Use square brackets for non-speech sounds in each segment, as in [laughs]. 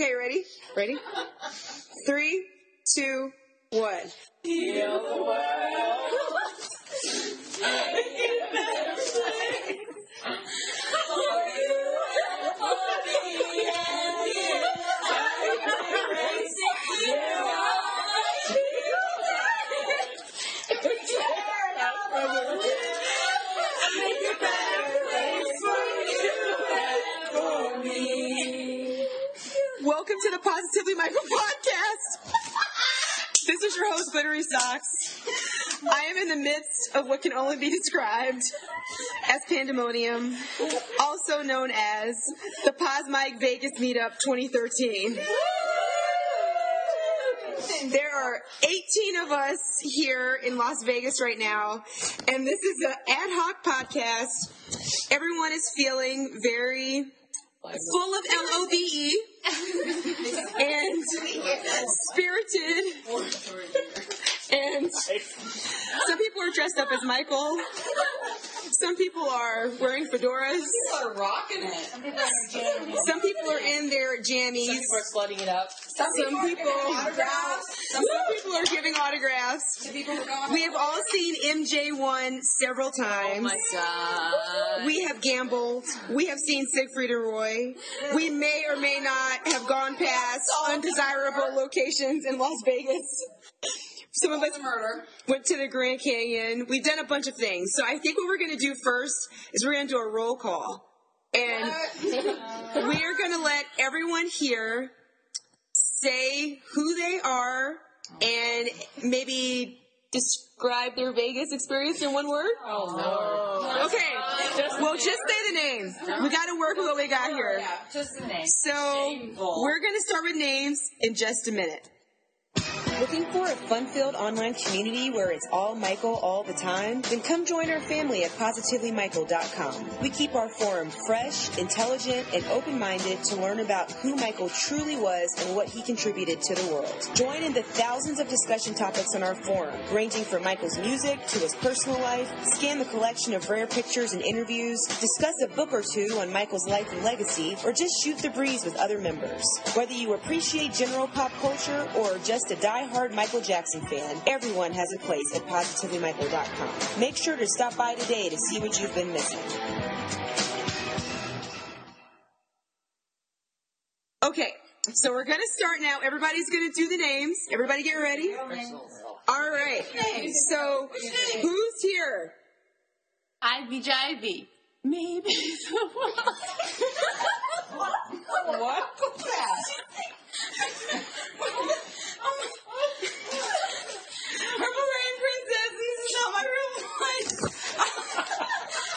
Okay, ready? Ready? Three, two, one. Welcome [laughs] to the Positively Michael podcast. [laughs] This is your host, Glittery Socks. I am in the midst of what can only be described as pandemonium, also known as the Pos Mike Vegas Meetup 2013. There are 18 of us here in Las Vegas right now, and this is an ad hoc podcast. Everyone is feeling very full of LOVE [laughs] and [laughs] spirited. And [laughs] some people are dressed up as Michael. Some people are wearing fedoras. People are rocking it. Some people are in their jammies. People are flooding it up. Some, Some people, autographs. some people are giving autographs. Some people are going. We have all seen MJ1 several times. Oh my god. We have gambled. We have seen Siegfried and Roy. We may or may not have gone past undesirable locations in Las Vegas. Some of us murder. went to the Grand Canyon. We've done a bunch of things. So I think what we're going to do first is we're going to do a roll call. And we are going to let everyone here say who they are and maybe describe their Vegas experience in one word. Oh no. Okay. Well, just say the names. We got to work with what we got here. Yeah, just the name. So Shameful. we're going to start with names in just a minute. Looking for a fun-filled online community where it's all Michael all the time? Then come join our family at positivelymichael.com. We keep our forum fresh, intelligent, and open-minded to learn about who Michael truly was and what he contributed to the world. Join in the thousands of discussion topics on our forum, ranging from Michael's music to his personal life. Scan the collection of rare pictures and interviews. Discuss a book or two on Michael's life and legacy, or just shoot the breeze with other members. Whether you appreciate general pop culture or just a die-hard Michael Jackson fan, everyone has a place at positivelymichael.com. Make sure to stop by today to see what you've been missing. Okay, so we're gonna start now. Everybody's gonna do the names. Everybody get ready. All right. So, who's here? Ivy Jivy. Maybe [laughs] the What was that? [laughs] Purple Rain Princess. This is not my real voice.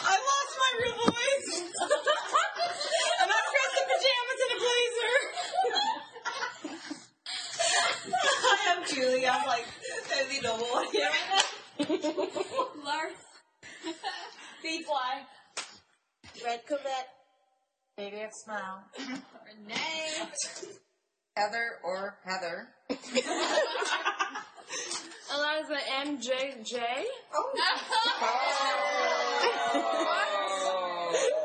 I lost my real voice. and I'm dressed in pajamas and a blazer. I'm Julie. I'm like totally normal one here. Lark. Bee fly. Red Corvette. Baby have smile. Renee. Heather or Heather. [laughs] Eliza MJJ. Oh. [laughs]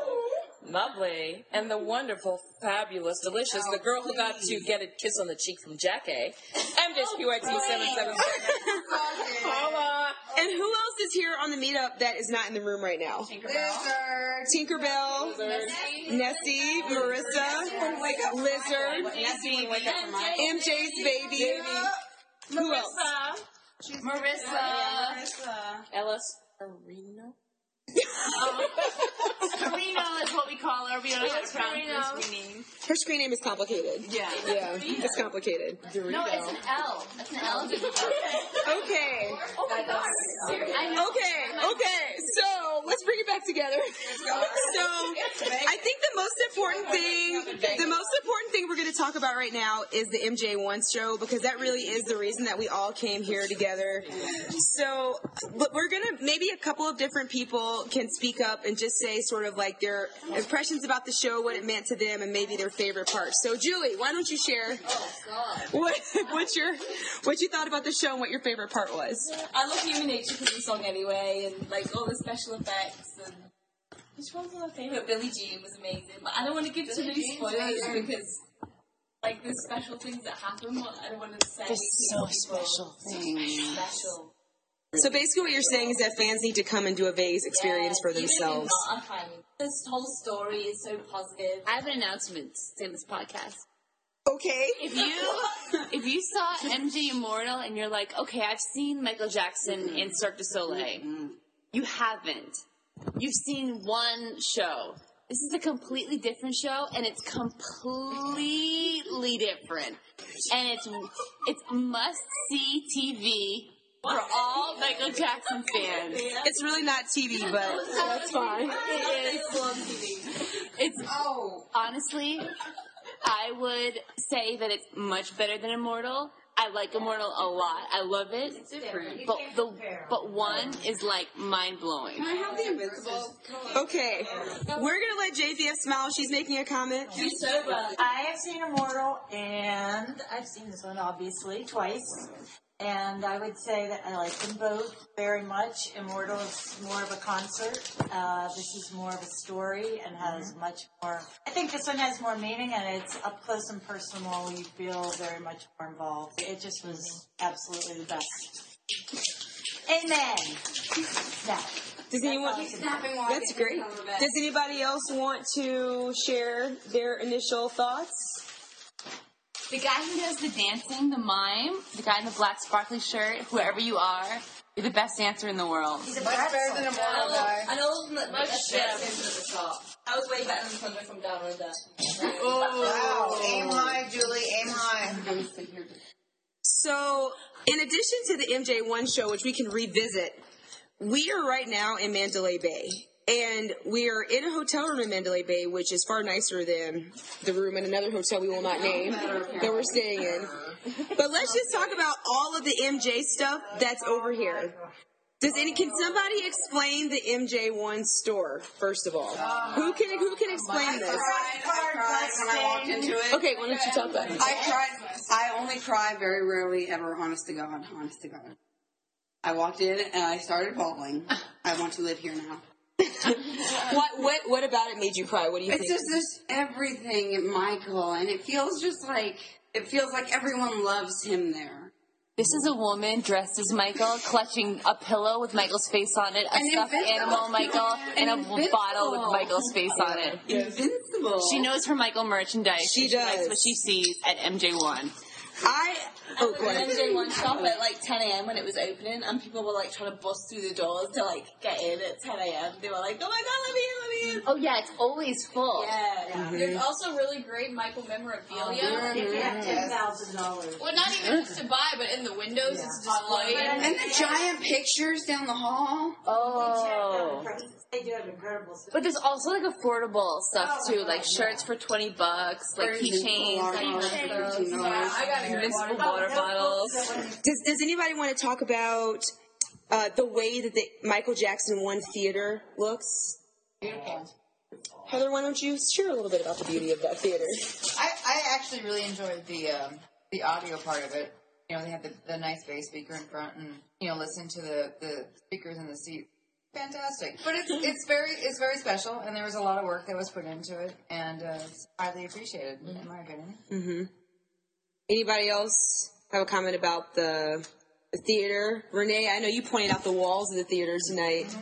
Lovely. And the wonderful, fabulous, delicious, the girl who got to get a kiss on the cheek from Jack A. MJPYT777. [laughs] Holla. And who else is here on the meetup that is not in the room right now? Lizard. Tinkerbell, Nessie, Marissa, Lizard, Nessie. MJ's baby. Who else? Marissa. Ellis Areno. Carino is what we call her. We don't know how to pronounce her screen name. Her screen name is complicated. Yeah. Yeah, it's complicated. No, it's an L. That's an L. [laughs] Okay. Oh I know. Okay, okay. So let's bring it back together. [laughs] So I think the most important thing, the most important thing we're going to talk about right now is the MJ1 show because that really is the reason that we all came here together. So, but we're going to maybe a couple of different people can speak up and just say sort of like their impressions about the show, what it meant to them, and maybe their favorite parts. So, Julie, why don't you share what [laughs] what's your what you thought about the show and what your favorite part was? I love Human Nature because the song anyway, and like all the special effects. And which one's my favorite? Billie Jean was amazing, but I don't want to give too many spoilers because like the special things that happen. Well, I don't want to say. There's so special things. Special. So basically, what you're saying is that fans need to come and do a Vegas experience for Even in themselves. Marheim, This whole story is so positive. I have an announcement in this podcast. Okay. If you [laughs] if you saw MJ Immortal and you're like, okay, I've seen Michael Jackson mm-hmm. in Cirque du Soleil, mm-hmm. you haven't. You've seen one show. This is a completely different show, and it's completely different, and it's it's must see TV for all Michael Jackson fans. It's really not TV, but that's fine. It is. It's honestly, I would say that it's much better than Immortal. I like Immortal a lot. I love it. It's different. But the but one is like mind blowing. Can I have the Invincible? Okay. We're gonna let JVF smile. She's making a comment. I have seen Immortal, and I've seen this one obviously twice. And I would say that I like them both very much. Immortal is more of a concert. Uh, this is more of a story and has much more. I think this one has more meaning and it's up close and personal. You feel very much more involved. It just was absolutely the best. Amen. Now, Does anyone? That's great. Does anybody else want to share their initial thoughts? The guy who does the dancing, the mime, the guy in the black sparkly shirt, whoever you are, you're the best dancer in the world. he's a much better than a Immortal guy. I know that much better than the top. I was way better than Thunder from Down Under. Oh, Wow. Aim high, Julie. Aim high. So, in addition to the MJ1 show, which we can revisit, we are right now in Mandalay Bay. And we are in a hotel room in Mandalay Bay, which is far nicer than the room in another hotel we will not name that we're staying in. But let's just talk about all of the MJ stuff that's over here. Does any can somebody explain the MJ1 store first of all? Who can who can explain this? I cried when I walked into it. Okay, why don't you talk about it? I cried. I only cry very rarely ever, honest to God, honest to God. I walked in and I started bawling. I want to live here now. [laughs] What what what about it made you cry? What do you It's think? It's just this everything, Michael, and it feels just like it feels like everyone loves him there. This is a woman dressed as Michael, clutching a pillow with Michael's face on it, a An stuffed invincible- animal Michael, and a Invincible. bottle with Michael's face on it. Invincible. She knows her Michael merchandise. She and likes what she sees at MJ1. I oh go ahead. MJ1 shop at like 10 a.m. when it was opening, and people were like trying to bust through the doors to like get in at 10 a.m. They were like, "Oh my god, let me in, let me in!" Oh yeah, it's always full. Yeah, there's also really great Michael memorabilia. If you have ten thousand dollars. Well, not even just to buy, but in the windows it's displayed. and the giant pictures down the hall. Oh. They do have incredible stuff. But there's also like affordable stuff Oh, too, like God, shirts for twenty bucks, like keychains, like I got a invincible water bottles. Does Does anybody want to talk about uh, the way that the Michael Jackson One theater looks? Heather, why don't you share a little bit about the beauty of that theater? I, I actually really enjoyed the um, the audio part of it. You know, they had the, the nice bass speaker in front, and you know, listen to the, the speakers in the seat. Fantastic, but it's it's very it's very special, and there was a lot of work that was put into it, and uh, it's highly appreciated, in my opinion. Anybody else have a comment about the, the theater? Renee, I know you pointed out the walls of the theater tonight.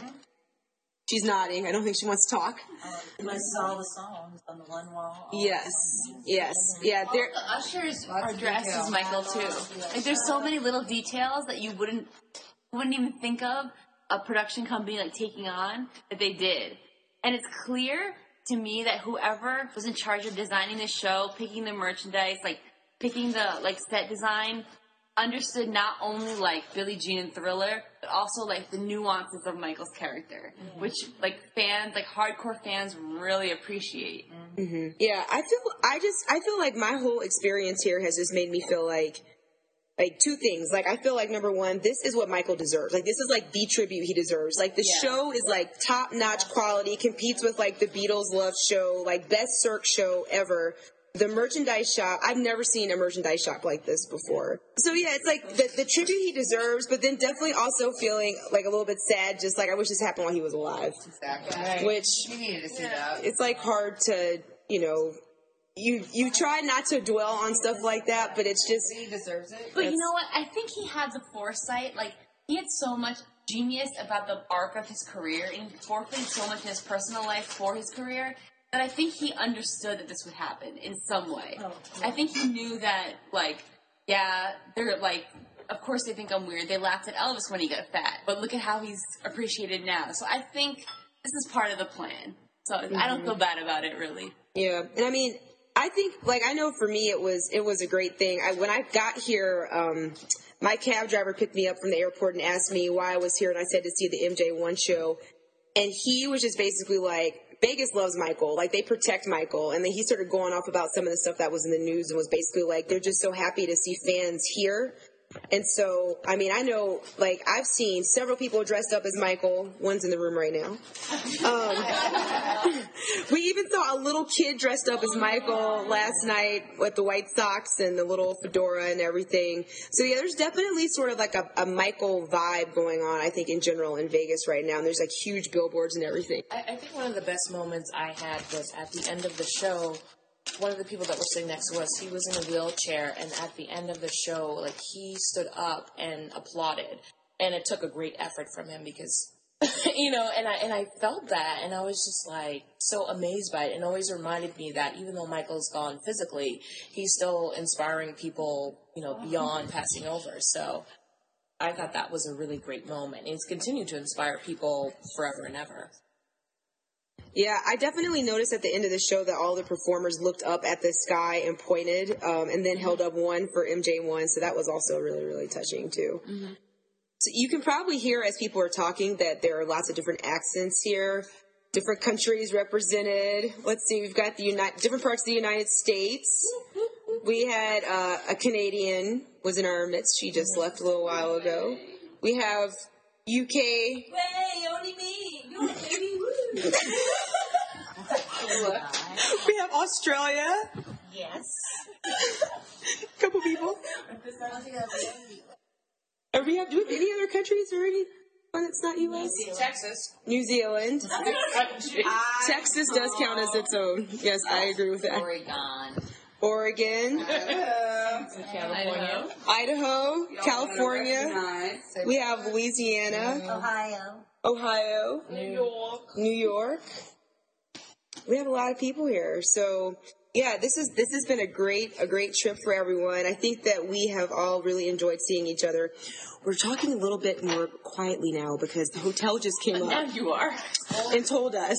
She's nodding. I don't think she wants to talk. Um, I saw the songs on the one wall. Yes, yes, yeah. There, The ushers are dressed as Michael too. Like there's so many little details that you wouldn't wouldn't even think of a production company like taking on that they did. And it's clear to me that whoever was in charge of designing the show, picking the merchandise, like picking the like set design, understood not only like Billie Jean and Thriller, but also like the nuances of Michael's character, mm-hmm. which like fans, like hardcore fans, really appreciate. Mm-hmm. Yeah, I feel I just I feel like my whole experience here has just made me feel like like two things. Like I feel like number one, this is what Michael deserves. Like this is like the tribute he deserves. Like the show is like top notch quality, competes with like the Beatles Love Show, like best Cirque show ever. The merchandise shop, I've never seen a merchandise shop like this before. So yeah, it's like the, the tribute he deserves, but then definitely also feeling like a little bit sad, just like I wish this happened while he was alive. Exactly. Which We needed to see that. it's like hard to you know you you try not to dwell on stuff like that, but it's just He deserves it. But you know what? I think he had the foresight. Like he had so much genius about the arc of his career, and he forfeited so much in his personal life for his career that I think he understood that this would happen in some way. I think he knew that, like, yeah, they're like. Of course, they think I'm weird. They laughed at Elvis when he got fat, but look at how he's appreciated now. So I think this is part of the plan. So I don't feel bad about it, really. Yeah, and I mean, I think like I know for me it was it was a great thing. I when I got here, um, my cab driver picked me up from the airport and asked me why I was here, and I said to see the MJ1 show, and he was just basically like. Vegas loves Michael. Like they protect Michael, and then he started going off about some of the stuff that was in the news, and was basically like they're just so happy to see fans here. And so, I mean, I know, like, I've seen several people dressed up as Michael. One's in the room right now. Um, [laughs] we even saw a little kid dressed up as Michael last night with the white socks and the little fedora and everything. So yeah, there's definitely sort of like a, a Michael vibe going on, I think, in general in Vegas right now. And there's like huge billboards and everything. I, I think one of the best moments I had was at the end of the show. One of the people that were sitting next to us, he was in a wheelchair, and at the end of the show, like he stood up and applauded, and it took a great effort from him because, [laughs] you know, and I and I felt that, and I was just like so amazed by it, and always reminded me that even though Michael's gone physically, he's still inspiring people, you know, beyond passing over. So. I thought that was a really great moment. He's continued to inspire people forever and ever. Yeah, I definitely noticed at the end of the show that all the performers looked up at the sky and pointed, um, and then held up one for MJ1. So that was also really, really touching too. So you can probably hear as people are talking that there are lots of different accents here, different countries represented. Let's see, we've got the United, different parts of the United States. We had uh, a Canadian was in our midst. She just left a little while ago. We have UK. [laughs] We have Australia. yes. A [laughs] couple people. Are we have, do we have any other countries or any one that's not U.S.? Texas. New Zealand. [laughs] Texas does count as its own. Yes, I agree with that. Oregon. Oregon, California. Idaho, California. We have Louisiana, Ohio. Ohio, New York. New York. We have a lot of people here. So yeah, this is this has been a great a great trip for everyone. I think that we have all really enjoyed seeing each other. We're talking a little bit more quietly now because the hotel just came [laughs] Now up you are. and told us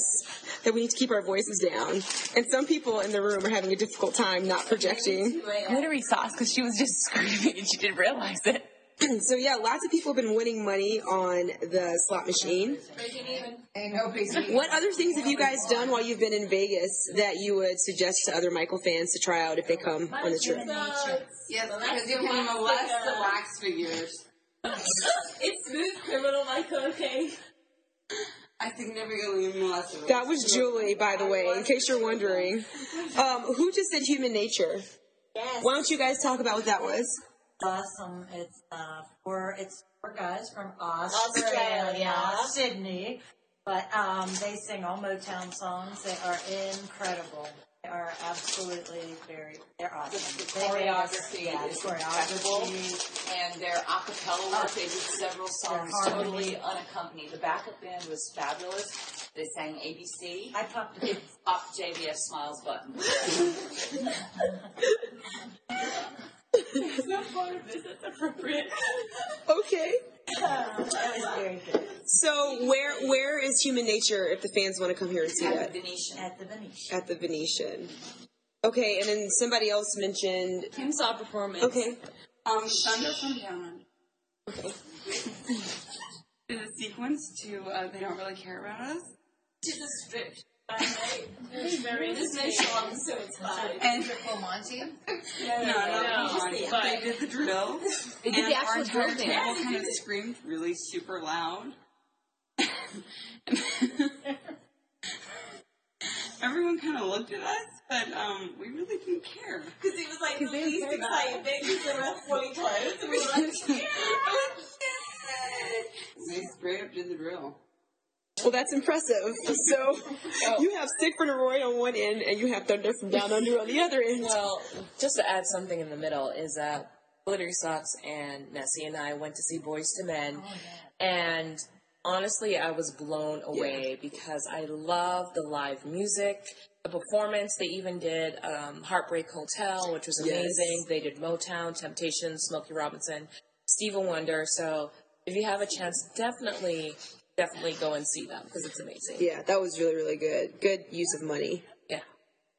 that we need to keep our voices down. And some people in the room are having a difficult time not projecting. Glittery Socks because she was just [laughs] screaming and she didn't realize it. [laughs] So yeah, lots of people have been winning money on the slot machine. Ain't nobody's What other things have you guys done while you've been in Vegas that you would suggest to other Michael fans to try out if they come on the trip? Yes, because you can molest the wax figures. [laughs] It's smooth criminal, Michael, okay? I significantly molested them. That was Julie, by the way, in case you're wondering. Um, who just said human nature? Yes. Why don't you guys talk about what that was? Awesome. It's uh, four. It's four guys from Australia. Australia, Sydney, but um, they sing all Motown songs. They are incredible. They are absolutely very. They're awesome. The us- choreography yeah, is choreography. and their a cappella work, they did several songs totally unaccompanied. The backup band was fabulous. They sang ABC. I popped it. Off JVF Smiles button. [laughs] [laughs] Okay. That was very good So where where is human nature if the fans want to come here and see At that? the Venetian. at the Venetian. At the Venetian. Okay, and then somebody else mentioned. Kim saw performance. Okay. Um, Thunder from Down Under. Okay. Is a sequence to uh, They Don't Really Care About Us. She's a strict. It's very This is long, so it's fine. And Triple Monty. [laughs] no, no, no, they did the drill. [laughs] They did and the actual our entire drill table dance. kind of screamed really super loud. [laughs] Everyone kind of looked at us, but um, we really didn't care. Because he was like the least excited because they were fully clothed. And we were like, They straight up did the drill. Well, that's impressive. [laughs] So you have Siegfried and Roy on one end, and you have Thunder from Down Under on the other end. Well, just to add something in the middle is that Glittery Socks and Nessie and I went to see Boyz II Men, and honestly, I was blown away because I love the live music, the performance. They even did um, Heartbreak Hotel, which was Yes. amazing. They did Motown, Temptation, Smokey Robinson, Stevie Wonder. So if you have a chance, definitely, definitely go and see them because it's amazing. Yeah, that was really, really good. Good use of money. Yeah.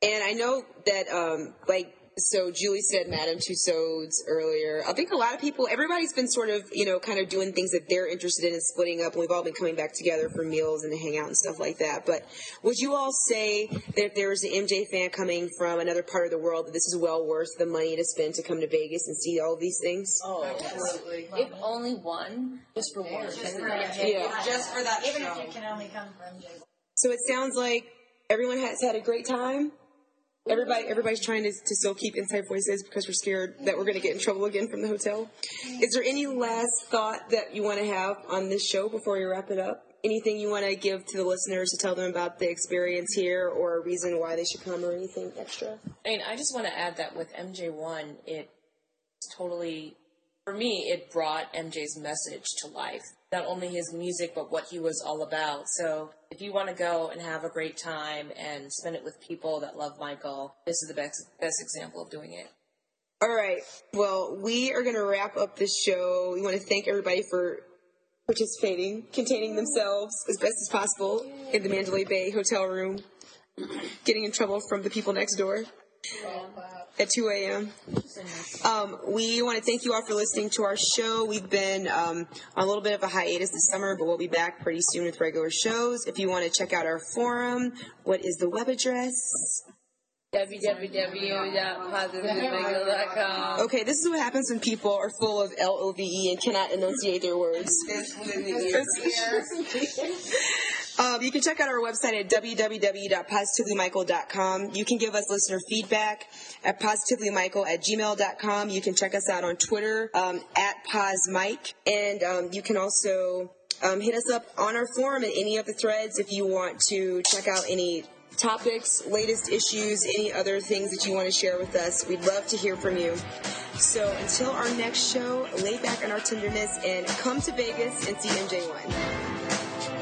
And I know that, um, like, so Julie said Madame Tussauds earlier. I think a lot of people, everybody's been sort of, you know, kind of doing things that they're interested in and splitting up. And we've all been coming back together for meals and to hang out and stuff like that. But would you all say that if there was an MJ fan coming from another part of the world, that this is well worth the money to spend to come to Vegas and see all these things? Oh, oh absolutely. If only one, just for one. Just for MJ. Yeah. Just for that Even show. if you can only come for MJ. So it sounds like everyone has had a great time. Everybody, everybody's trying to, to still keep inside voices because we're scared that we're going to get in trouble again from the hotel. Is there any last thought that you want to have on this show before we wrap it up? Anything you want to give to the listeners to tell them about the experience here, or a reason why they should come, or anything extra? I mean, I just want to add that with MJ1, it totally, for me, it brought MJ's message to life. Not only his music, but what he was all about. So if you want to go and have a great time and spend it with people that love Michael, this is the best, best example of doing it. All right. Well, we are going to wrap up this show. We want to thank everybody for participating, containing themselves as best as possible in the Mandalay Bay hotel room, getting in trouble from the people next door at 2 a.m. Um, we want to thank you all for listening to our show. We've been um, on a little bit of a hiatus this summer, but we'll be back pretty soon with regular shows. If you want to check out our forum, what is the web address? www.positivemichael.com. Okay, this is what happens when people are full of L O V E and cannot enunciate their words. [laughs] Um, you can check out our website at www.positivelymichael.com. You can give us listener feedback at positivelymichael at gmail.com. You can check us out on Twitter um, at posmike. And um, you can also um, hit us up on our forum in any of the threads if you want to check out any topics, latest issues, any other things that you want to share with us. We'd love to hear from you. So until our next show, lay back on our tenderness and come to Vegas and see MJ1.